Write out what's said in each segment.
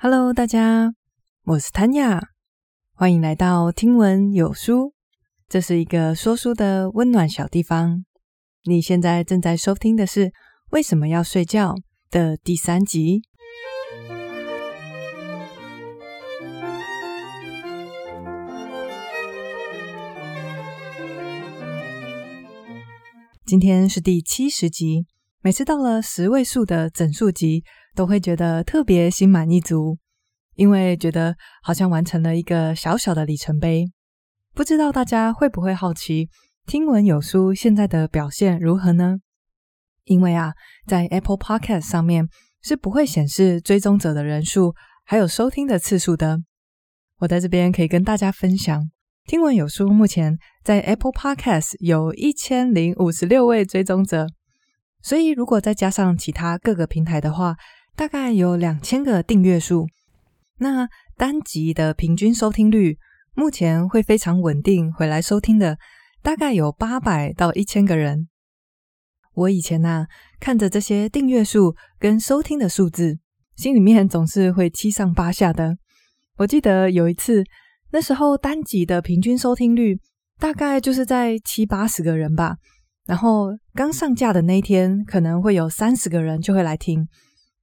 Hello，大家，我是 Tanya，欢迎来到听闻有书。这是一个说书的温暖小地方。你现在正在收听的是《为什么要睡觉》的第三集。今天是第七十集。每次到了十位数的整数集，都会觉得特别心满意足，因为觉得好像完成了一个小小的里程碑。不知道大家会不会好奇，听闻有书现在的表现如何呢？因为啊，在 Apple Podcast 上面是不会显示追踪者的人数，还有收听的次数的。我在这边可以跟大家分享，听闻有书目前在 Apple Podcast 有一千零五十六位追踪者。所以，如果再加上其他各个平台的话，大概有两千个订阅数。那单集的平均收听率，目前会非常稳定回来收听的，大概有八百到一千个人。我以前呐、看着这些订阅数跟收听的数字，心里面总是会七上八下的。我记得有一次，那时候单集的平均收听率大概就是在七八十个人吧。然后刚上架的那一天，可能会有三十个人就会来听。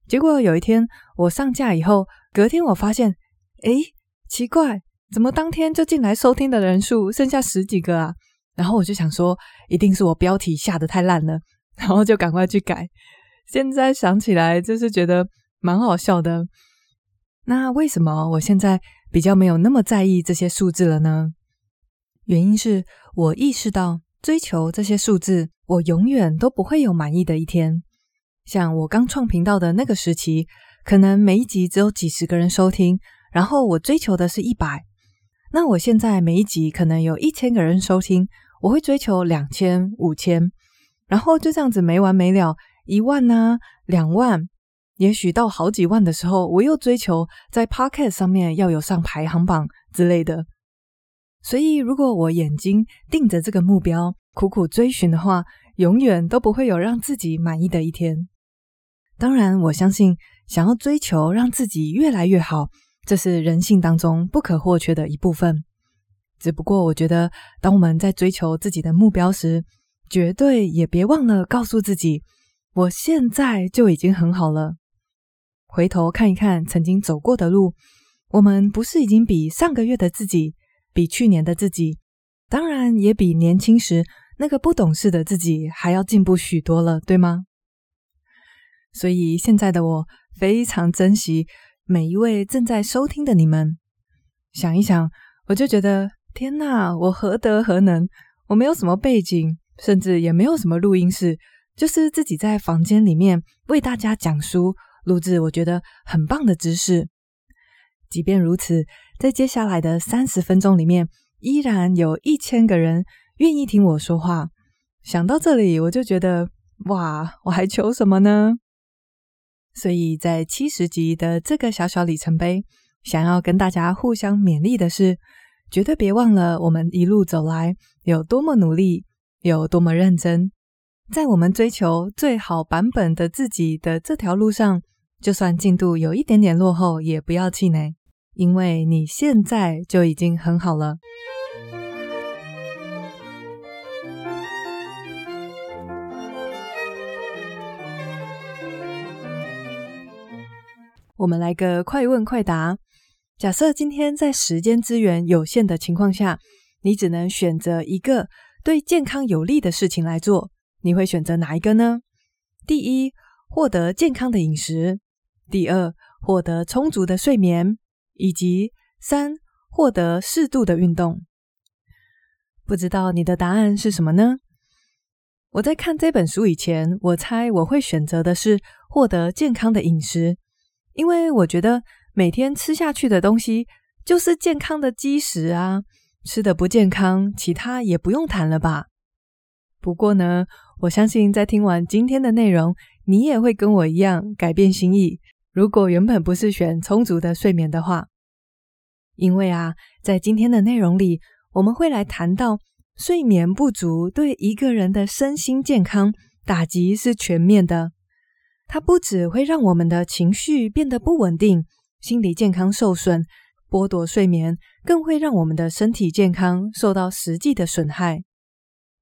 结果有一天我上架以后，隔天我发现，诶，奇怪，怎么当天就进来收听的人数剩下十几个啊？然后我就想说，一定是我标题下得太烂了，然后就赶快去改。现在想起来，就是觉得蛮好笑的。那为什么我现在比较没有那么在意这些数字了呢？原因是我意识到。追求这些数字，我永远都不会有满意的一天。像我刚创频道的那个时期，可能每一集只有几十个人收听，然后我追求的是一百。那我现在每一集可能有一千个人收听，我会追求两千、五千，然后就这样子没完没了，一万啊，两万，也许到好几万的时候，我又追求在 Podcast 上面要有上排行榜之类的。所以，如果我眼睛盯着这个目标，苦苦追寻的话，永远都不会有让自己满意的一天。当然，我相信想要追求让自己越来越好，这是人性当中不可或缺的一部分。只不过，我觉得当我们在追求自己的目标时，绝对也别忘了告诉自己，我现在就已经很好了。回头看一看曾经走过的路，我们不是已经比上个月的自己，比去年的自己，当然也比年轻时那个不懂事的自己还要进步许多了，对吗？所以现在的我非常珍惜每一位正在收听的你们。想一想，我就觉得天哪，我何德何能？我没有什么背景，甚至也没有什么录音室，就是自己在房间里面为大家讲书、录制我觉得很棒的知识。即便如此，在接下来的三十分钟里面，依然有一千个人愿意听我说话。想到这里，我就觉得哇，我还求什么呢？所以在七十集的这个小小里程碑，想要跟大家互相勉励的是，绝对别忘了我们一路走来有多么努力，有多么认真。在我们追求最好版本的自己的这条路上，就算进度有一点点落后，也不要气馁，因为你现在就已经很好了。我们来个快问快答。假设今天在时间资源有限的情况下，你只能选择一个对健康有利的事情来做，你会选择哪一个呢？第一，获得健康的饮食。第二，获得充足的睡眠，以及三，获得适度的运动。不知道你的答案是什么呢？我在看这本书以前，我猜我会选择的是获得健康的饮食，因为我觉得每天吃下去的东西就是健康的基石啊，吃得不健康，其他也不用谈了吧。不过呢，我相信在听完今天的内容，你也会跟我一样改变心意。如果原本不是选充足的睡眠的话，因为啊，在今天的内容里，我们会来谈到睡眠不足对一个人的身心健康打击是全面的。它不只会让我们的情绪变得不稳定，心理健康受损，剥夺睡眠更会让我们的身体健康受到实际的损害。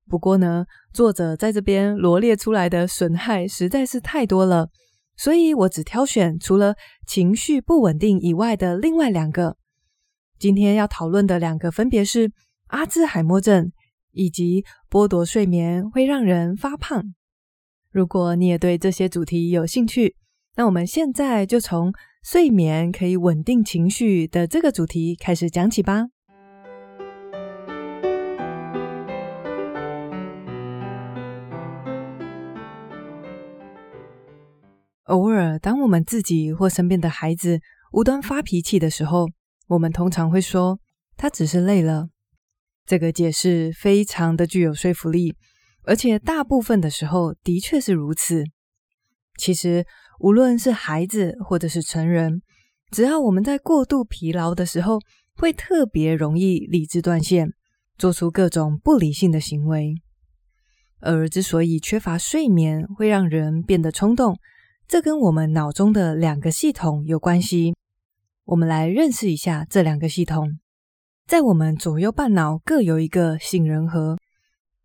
不过呢，作者在这边罗列出来的损害实在是太多了，所以我只挑选除了情绪不稳定以外的另外两个。今天要讨论的两个分别是阿兹海默症以及剥夺睡眠会让人发胖。如果你也对这些主题有兴趣，那我们现在就从睡眠可以稳定情绪的这个主题开始讲起吧。偶尔，当我们自己或身边的孩子无端发脾气的时候，我们通常会说他只是累了。这个解释非常的具有说服力，而且大部分的时候的确是如此。其实，无论是孩子或者是成人，只要我们在过度疲劳的时候，会特别容易理智断线，做出各种不理性的行为。而之所以缺乏睡眠会让人变得冲动，这跟我们脑中的两个系统有关系。我们来认识一下这两个系统。在我们左右半脑各有一个杏仁核，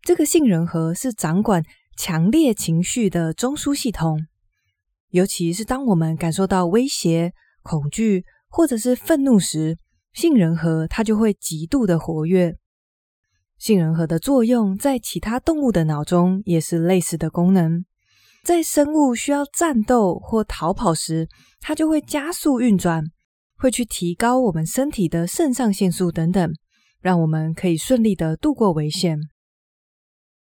这个杏仁核是掌管强烈情绪的中枢系统。尤其是当我们感受到威胁、恐惧或者是愤怒时，杏仁核它就会极度的活跃。杏仁核的作用在其他动物的脑中也是类似的功能。在生物需要战斗或逃跑时，它就会加速运转，会去提高我们身体的肾上腺素等等，让我们可以顺利的度过危险。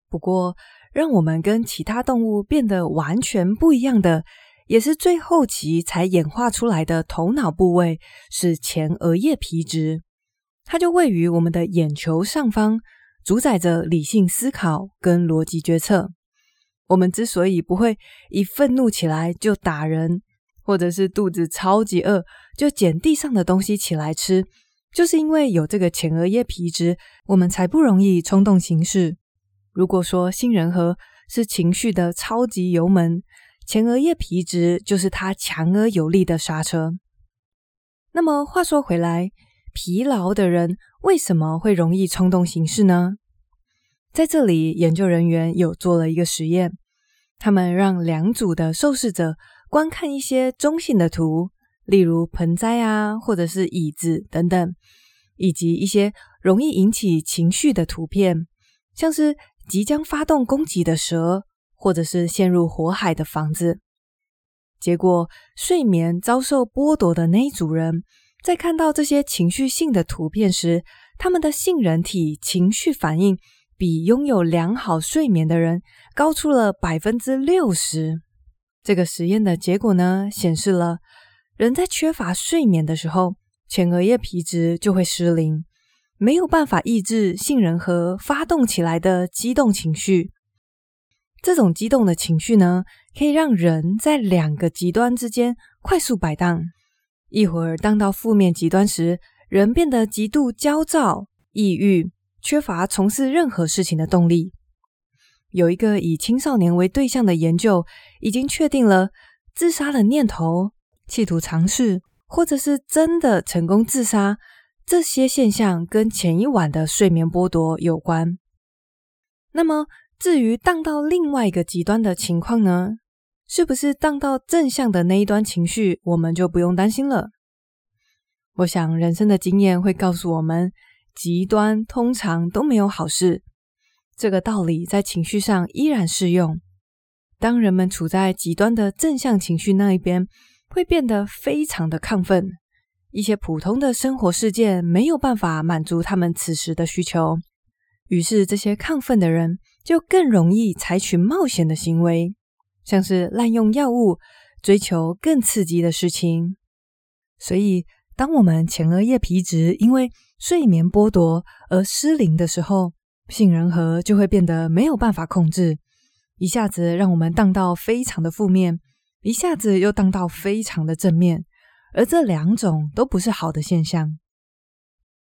不过，让我们跟其他动物变得完全不一样的，也是最后期才演化出来的头脑部位，是前额叶皮质。它就位于我们的眼球上方，主宰着理性思考跟逻辑决策。我们之所以不会一愤怒起来就打人，或者是肚子超级饿就捡地上的东西起来吃，就是因为有这个前额叶皮质，我们才不容易冲动行事。如果说杏仁核是情绪的超级油门，前额叶皮质就是它强而有力的刹车。那么话说回来，疲劳的人为什么会容易冲动行事呢？在这里，研究人员有做了一个实验，他们让两组的受试者观看一些中性的图，例如盆栽啊，或者是椅子等等，以及一些容易引起情绪的图片，像是即将发动攻击的蛇，或者是陷入火海的房子。结果，睡眠遭受剥夺的那一组人，在看到这些情绪性的图片时，他们的杏仁体情绪反应，比拥有良好睡眠的人高出了百分之六十。这个实验的结果呢，显示了人在缺乏睡眠的时候，前额叶皮质就会失灵，没有办法抑制杏仁核发动起来的激动情绪。这种激动的情绪呢，可以让人在两个极端之间快速摆荡。一会儿荡到负面极端时，人变得极度焦躁、抑郁。缺乏从事任何事情的动力。有一个以青少年为对象的研究，已经确定了自杀的念头、企图尝试，或者是真的成功自杀，这些现象跟前一晚的睡眠剥夺有关。那么，至于荡到另外一个极端的情况呢？是不是荡到正向的那一端情绪，我们就不用担心了？我想，人生的经验会告诉我们。极端通常都没有好事，这个道理在情绪上依然适用。当人们处在极端的正向情绪那一边，会变得非常的亢奋，一些普通的生活事件没有办法满足他们此时的需求，于是这些亢奋的人就更容易采取冒险的行为，像是滥用药物，追求更刺激的事情。所以，当我们前额叶皮质因为睡眠剥夺而失灵的时候，杏仁核就会变得没有办法控制，一下子让我们荡到非常的负面，一下子又荡到非常的正面，而这两种都不是好的现象。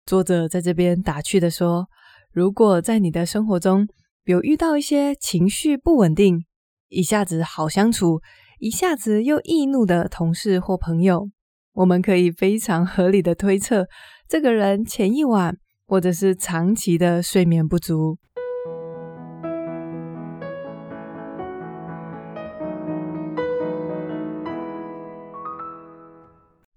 作者在这边打趣的说：“如果在你的生活中有遇到一些情绪不稳定，一下子好相处，一下子又易怒的同事或朋友，我们可以非常合理的推测，这个人前一晚或者是长期的睡眠不足。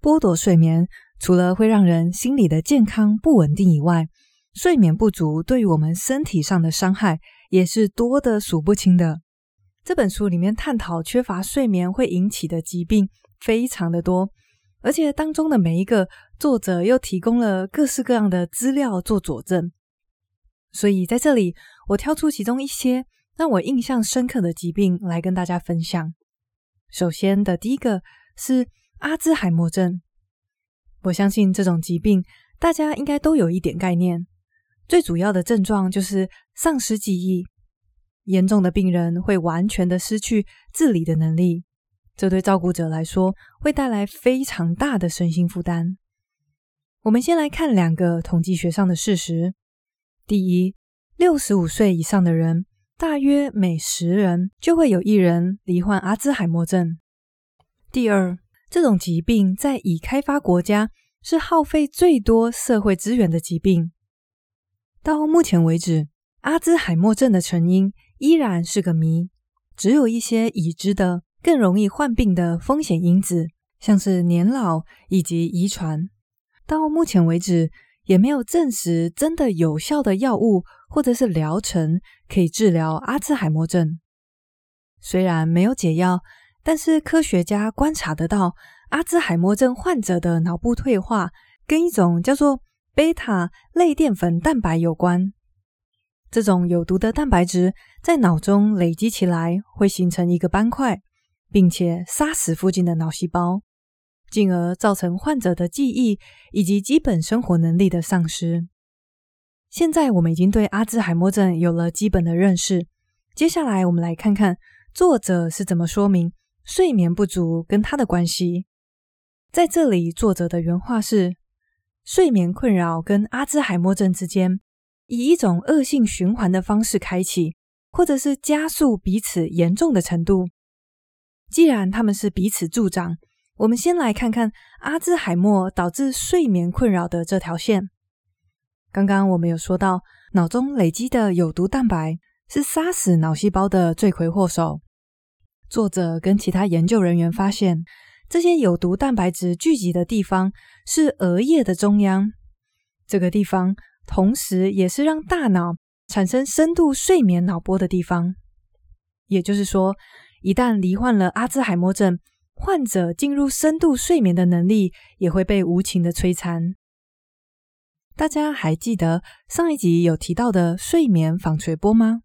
剥夺睡眠，除了会让人心理的健康不稳定以外，睡眠不足对于我们身体上的伤害也是多得数不清的。这本书里面探讨缺乏睡眠会引起的疾病非常的多，而且当中的每一个作者又提供了各式各样的资料做佐证。所以在这里，我挑出其中一些让我印象深刻的疾病来跟大家分享。首先的第一个是。阿兹海默症，我相信这种疾病大家应该都有一点概念。最主要的症状就是丧失记忆，严重的病人会完全的失去自理的能力，这对照顾者来说会带来非常大的身心负担。我们先来看两个统计学上的事实：第一，六十五岁以上的人，大约每十人就会有一人罹患阿兹海默症；第二，这种疾病在已开发国家是耗费最多社会资源的疾病。到目前为止，阿兹海默症的成因依然是个谜，只有一些已知的更容易患病的风险因子，像是年老以及遗传。到目前为止，也没有证实真的有效的药物或者是疗程可以治疗阿兹海默症。虽然没有解药。但是科学家观察得到，阿兹海默症患者的脑部退化跟一种叫做贝塔类淀粉蛋白有关。这种有毒的蛋白质在脑中累积起来，会形成一个斑块，并且杀死附近的脑细胞，进而造成患者的记忆以及基本生活能力的丧失。现在我们已经对阿兹海默症有了基本的认识。接下来我们来看看作者是怎么说明。睡眠不足跟它的关系，在这里，作者的原话是：睡眠困扰跟阿兹海默症之间，以一种恶性循环的方式开启，或者是加速彼此严重的程度。既然他们是彼此助长，我们先来看看阿兹海默导致睡眠困扰的这条线。刚刚我们有说到，脑中累积的有毒蛋白是杀死脑细胞的罪魁祸首。作者跟其他研究人员发现，这些有毒蛋白质聚集的地方是额叶的中央。这个地方同时也是让大脑产生深度睡眠脑波的地方。也就是说，一旦罹患了阿兹海默症，患者进入深度睡眠的能力也会被无情的摧残。大家还记得上一集有提到的睡眠纺锤波吗？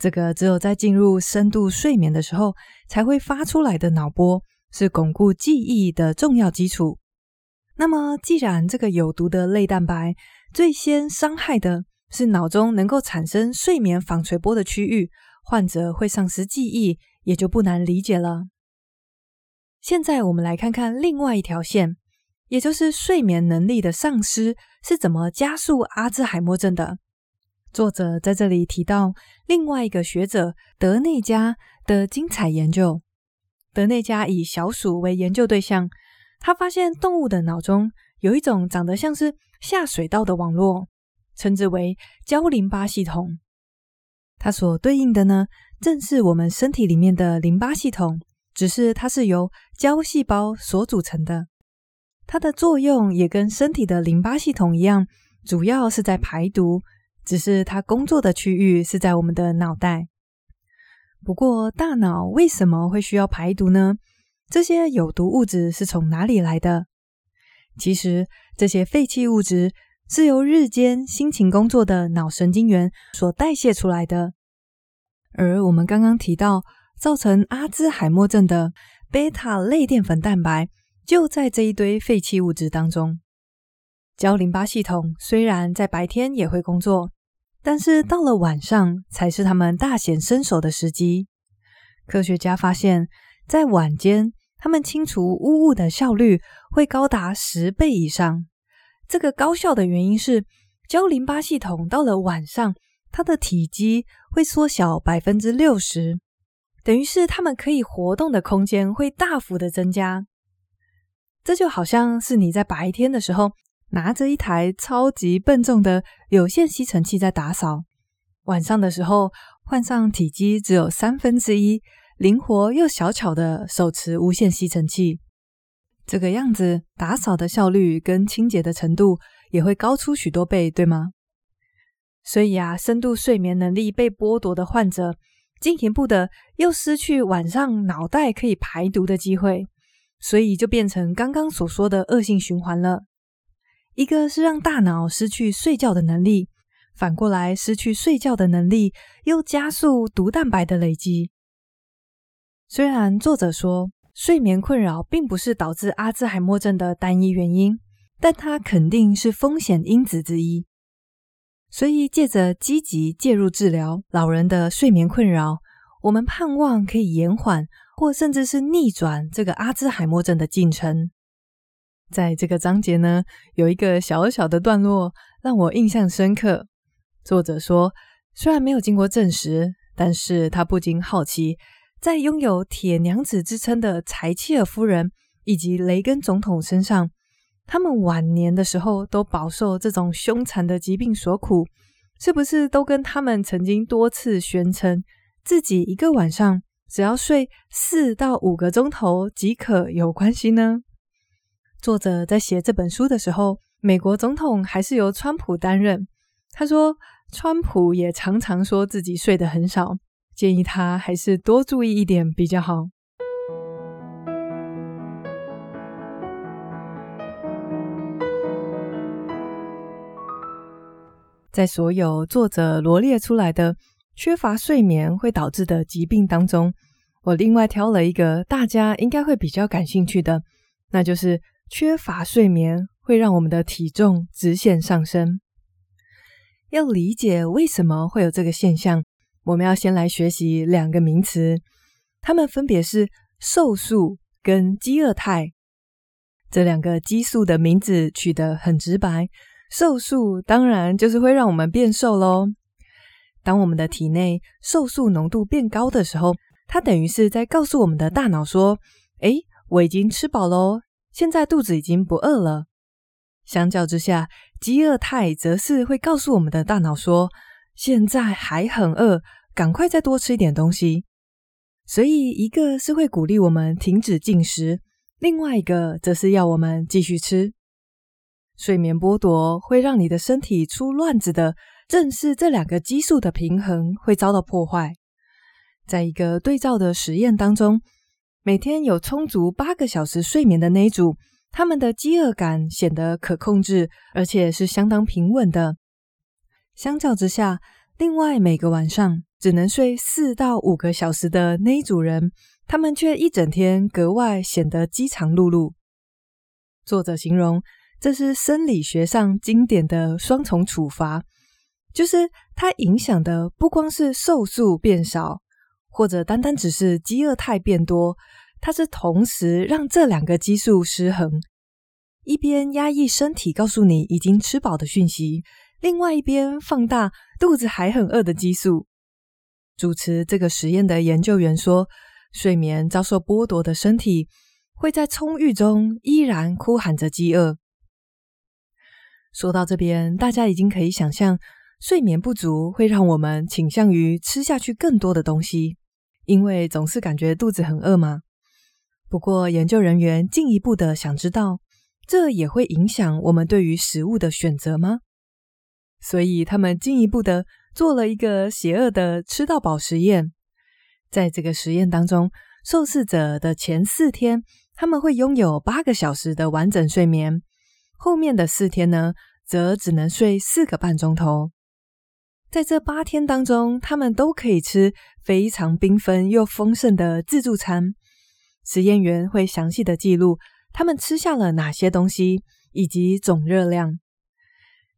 这个只有在进入深度睡眠的时候才会发出来的脑波，是巩固记忆的重要基础。那么，既然这个有毒的类蛋白最先伤害的是脑中能够产生睡眠纺锤波的区域，患者会丧失记忆，也就不难理解了。现在我们来看看另外一条线，也就是睡眠能力的丧失是怎么加速阿兹海默症的。作者在这里提到另外一个学者德内加的精彩研究。德内加以小鼠为研究对象，他发现动物的脑中有一种长得像是下水道的网络，称之为胶淋巴系统。它所对应的呢，正是我们身体里面的淋巴系统，只是它是由胶细胞所组成的。它的作用也跟身体的淋巴系统一样，主要是在排毒。只是它工作的区域是在我们的脑袋。不过，大脑为什么会需要排毒呢？这些有毒物质是从哪里来的？其实，这些废弃物质是由日间辛勤工作的脑神经元所代谢出来的。而我们刚刚提到造成阿兹海默症的贝塔类淀粉蛋白，就在这一堆废弃物质当中。胶淋巴系统虽然在白天也会工作，但是到了晚上才是他们大显身手的时机。科学家发现，在晚间，他们清除污物的效率会高达十倍以上。这个高效的原因是，胶淋巴系统到了晚上，它的体积会缩小百分之六十，等于是他们可以活动的空间会大幅的增加。这就好像是你在白天的时候拿着一台超级笨重的有线吸尘器在打扫，晚上的时候换上体积只有三分之一、灵活又小巧的手持无线吸尘器，这个样子打扫的效率跟清洁的程度也会高出许多倍，对吗？所以啊，深度睡眠能力被剥夺的患者，进一步的又失去晚上脑袋可以排毒的机会。所以就变成刚刚所说的恶性循环了。一个是让大脑失去睡觉的能力，反过来失去睡觉的能力，又加速毒蛋白的累积。虽然作者说睡眠困扰并不是导致阿兹海默症的单一原因，但它肯定是风险因子之一。所以借着积极介入治疗老人的睡眠困扰，我们盼望可以延缓。或甚至是逆转这个阿兹海默症的进程。在这个章节呢，有一个小小的段落让我印象深刻。作者说，虽然没有经过证实，但是他不禁好奇，在拥有铁娘子之称的柴契尔夫人以及雷根总统身上，他们晚年的时候都饱受这种凶残的疾病所苦，是不是都跟他们曾经多次宣称自己一个晚上，只要睡四到五个钟头即可有关系呢？作者在写这本书的时候，美国总统还是由川普担任。他说，川普也常常说自己睡得很少，建议他还是多注意一点比较好。在所有作者罗列出来的。缺乏睡眠会导致的疾病当中，我另外挑了一个大家应该会比较感兴趣的，那就是缺乏睡眠会让我们的体重直线上升。要理解为什么会有这个现象，我们要先来学习两个名词，它们分别是瘦素跟饥饿肽。这两个激素的名字取得很直白，瘦素当然就是会让我们变瘦喽。当我们的体内瘦素浓度变高的时候，它等于是在告诉我们的大脑说：“诶，我已经吃饱喽，现在肚子已经不饿了。”相较之下，饥饿态则是会告诉我们的大脑说：“现在还很饿，赶快再多吃一点东西。”所以，一个是会鼓励我们停止进食，另外一个则是要我们继续吃。睡眠剥夺会让你的身体出乱子的。正是这两个激素的平衡会遭到破坏。在一个对照的实验当中，每天有充足八个小时睡眠的那一组，他们的饥饿感显得可控制，而且是相当平稳的。相较之下，另外每个晚上只能睡四到五个小时的那一组人，他们却一整天格外显得饥肠辘辘。作者形容这是生理学上经典的双重处罚。就是它影响的不光是瘦素变少，或者单单只是饥饿态变多，它是同时让这两个激素失衡，一边压抑身体告诉你已经吃饱的讯息，另外一边放大肚子还很饿的激素。主持这个实验的研究员说，睡眠遭受剥夺的身体会在充裕中依然哭喊着饥饿。说到这边，大家已经可以想象。睡眠不足会让我们倾向于吃下去更多的东西，因为总是感觉肚子很饿嘛。不过，研究人员进一步的想知道，这也会影响我们对于食物的选择吗？所以，他们进一步的做了一个邪恶的吃到饱实验。在这个实验当中，受试者的前四天，他们会拥有八个小时的完整睡眠，后面的四天呢，则只能睡四个半钟头。在这八天当中，他们都可以吃非常缤纷又丰盛的自助餐。实验员会详细的记录他们吃下了哪些东西以及总热量。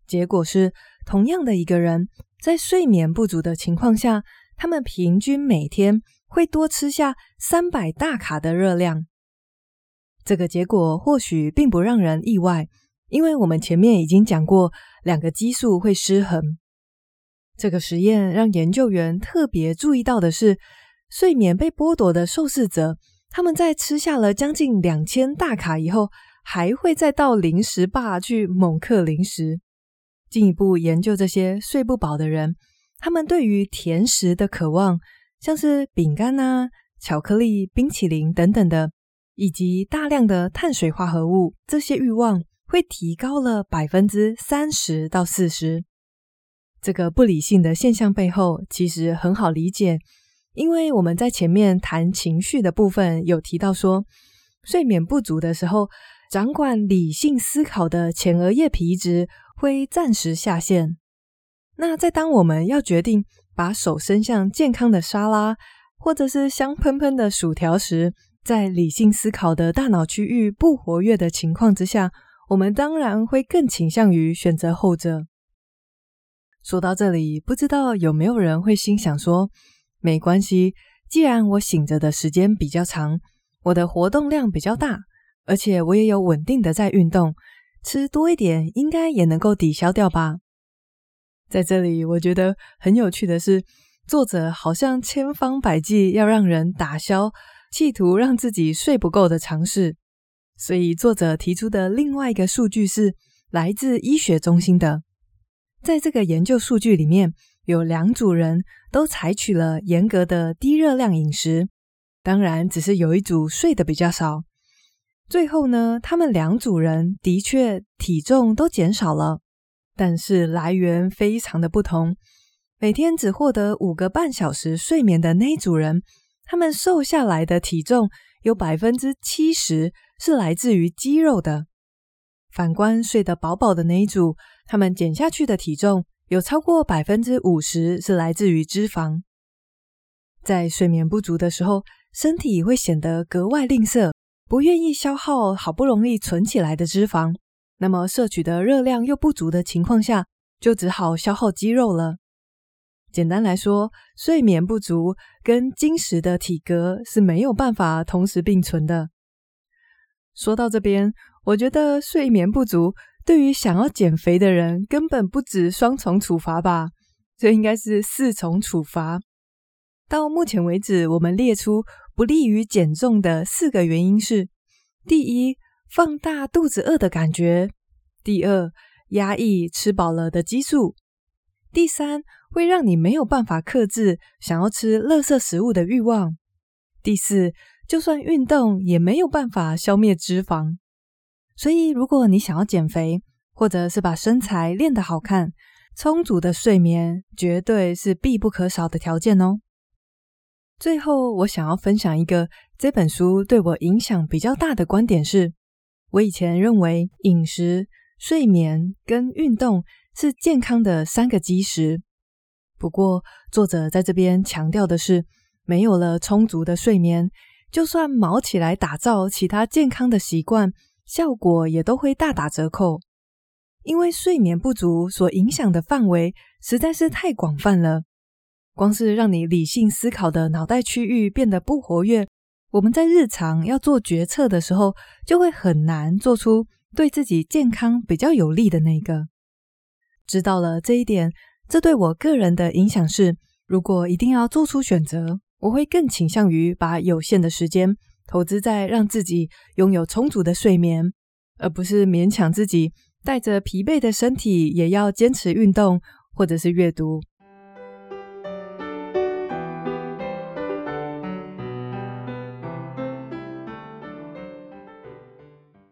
结果是，同样的一个人在睡眠不足的情况下，他们平均每天会多吃下三百大卡的热量。这个结果或许并不让人意外，因为我们前面已经讲过，两个激素会失衡。这个实验让研究员特别注意到的是，睡眠被剥夺的受试者，他们在吃下了将近两千大卡以后，还会再到零食吧去猛嗑零食。进一步研究这些睡不饱的人，他们对于甜食的渴望，像是饼干啊、巧克力、冰淇淋等等的，以及大量的碳水化合物，这些欲望会提高了百分之三十到四十。这个不理性的现象背后，其实很好理解。因为我们在前面谈情绪的部分有提到说，睡眠不足的时候，掌管理性思考的前额叶皮质会暂时下线。那在当我们要决定把手伸向健康的沙拉，或者是香喷喷的薯条时，在理性思考的大脑区域不活跃的情况之下，我们当然会更倾向于选择后者。说到这里，不知道有没有人会心想说，没关系，既然我醒着的时间比较长，我的活动量比较大，而且我也有稳定的在运动，吃多一点应该也能够抵消掉吧。在这里，我觉得很有趣的是，作者好像千方百计要让人打消企图让自己睡不够的尝试，所以作者提出的另外一个数据是来自医学中心的，在这个研究数据里面。有两组人都采取了严格的低热量饮食，当然只是有一组睡得比较少。最后呢，他们两组人的确体重都减少了，但是来源非常的不同。每天只获得五个半小时睡眠的那一组人，他们瘦下来的体重有百分之七十是来自于肌肉的。反观睡得饱饱的那一组，他们减下去的体重。有超过百分之五十是来自于脂肪。在睡眠不足的时候，身体会显得格外吝啬，不愿意消耗好不容易存起来的脂肪。那么摄取的热量又不足的情况下，就只好消耗肌肉了。简单来说，睡眠不足跟精实的体格是没有办法同时并存的。说到这边，我觉得睡眠不足。对于想要减肥的人，根本不止双重处罚吧？这应该是四重处罚。到目前为止，我们列出不利于减重的四个原因是：第一，放大肚子饿的感觉；第二，压抑吃饱了的激素；第三，会让你没有办法克制想要吃垃圾食物的欲望；第四，就算运动也没有办法消灭脂肪。所以，如果你想要减肥，或者是把身材练得好看，充足的睡眠绝对是必不可少的条件哦。最后，我想要分享一个这本书对我影响比较大的观点是：我以前认为饮食、睡眠跟运动是健康的三个基石。不过，作者在这边强调的是，没有了充足的睡眠，就算卯起来打造其他健康的习惯。效果也都会大打折扣，因为睡眠不足所影响的范围实在是太广泛了。光是让你理性思考的脑袋区域变得不活跃，我们在日常要做决策的时候，就会很难做出对自己健康比较有利的那个。知道了这一点，这对我个人的影响是：如果一定要做出选择，我会更倾向于把有限的时间。投资在让自己拥有充足的睡眠，而不是勉强自己带着疲惫的身体也要坚持运动或者是阅读。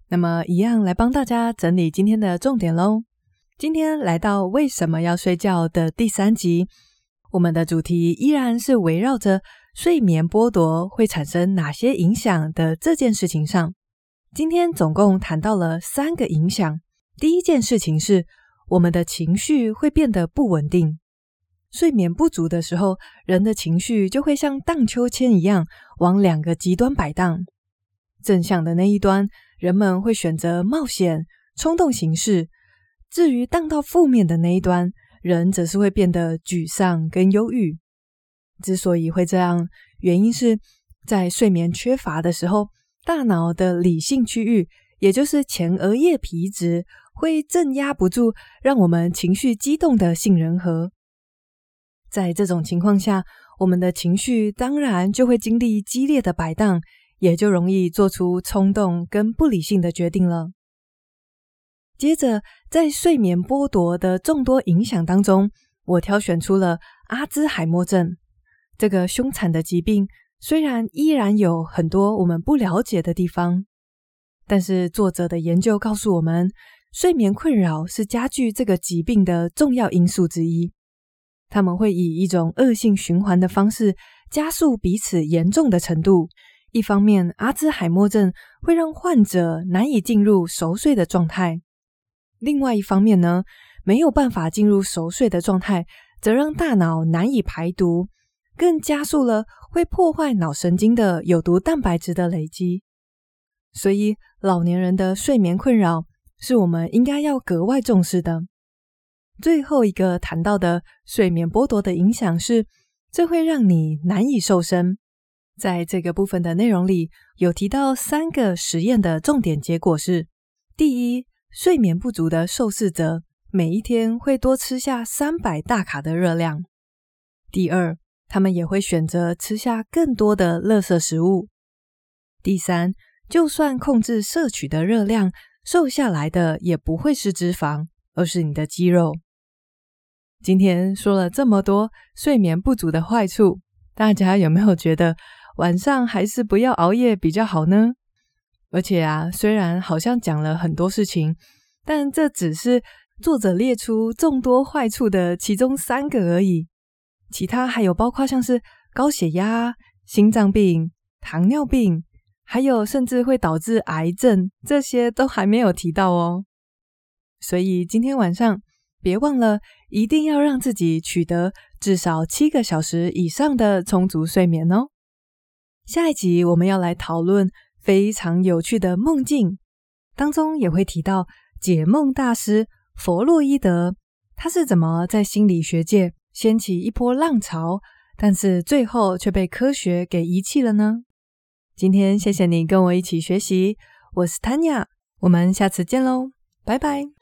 那么，一样来帮大家整理今天的重点喽。今天来到为什么要睡觉的第三集，我们的主题依然是围绕着。睡眠剥夺会产生哪些影响的这件事情上，今天总共谈到了三个影响。第一件事情是，我们的情绪会变得不稳定。睡眠不足的时候，人的情绪就会像荡秋千一样，往两个极端摆荡。正向的那一端，人们会选择冒险、冲动行事；至于荡到负面的那一端，人则是会变得沮丧跟忧郁。之所以会这样，原因是在睡眠缺乏的时候，大脑的理性区域，也就是前额叶皮质，会镇压不住让我们情绪激动的杏仁核。在这种情况下，我们的情绪当然就会经历激烈的摆荡，也就容易做出冲动跟不理性的决定了。接着，在睡眠剥夺的众多影响当中，我挑选出了阿兹海默症这个凶残的疾病。虽然依然有很多我们不了解的地方，但是作者的研究告诉我们，睡眠困扰是加剧这个疾病的重要因素之一。他们会以一种恶性循环的方式加速彼此严重的程度。一方面，阿兹海默症会让患者难以进入熟睡的状态。另外一方面呢，没有办法进入熟睡的状态，则让大脑难以排毒，更加速了会破坏脑神经的有毒蛋白质的累积。所以，老年人的睡眠困扰是我们应该要格外重视的。最后一个谈到的睡眠剥夺的影响是，这会让你难以瘦身。在这个部分的内容里，有提到三个实验的重点结果是：第一，睡眠不足的受试者每一天会多吃下三百大卡的热量。第二，他们也会选择吃下更多的垃圾食物。第三，就算控制摄取的热量，瘦下来的也不会是脂肪，而是你的肌肉。今天说了这么多睡眠不足的坏处，大家有没有觉得晚上还是不要熬夜比较好呢？而且啊，虽然好像讲了很多事情，但这只是作者列出众多坏处的其中三个而已。其他还有包括像是高血压、心脏病、糖尿病，还有甚至会导致癌症，这些都还没有提到哦。所以今天晚上别忘了，一定要让自己取得至少七个小时以上的充足睡眠哦。下一集我们要来讨论。非常有趣的梦境当中也会提到解梦大师弗洛伊德，他是怎么在心理学界掀起一波浪潮，但是最后却被科学给遗弃了呢？今天谢谢你跟我一起学习，我是 Tanya，我们下次见喽，拜拜。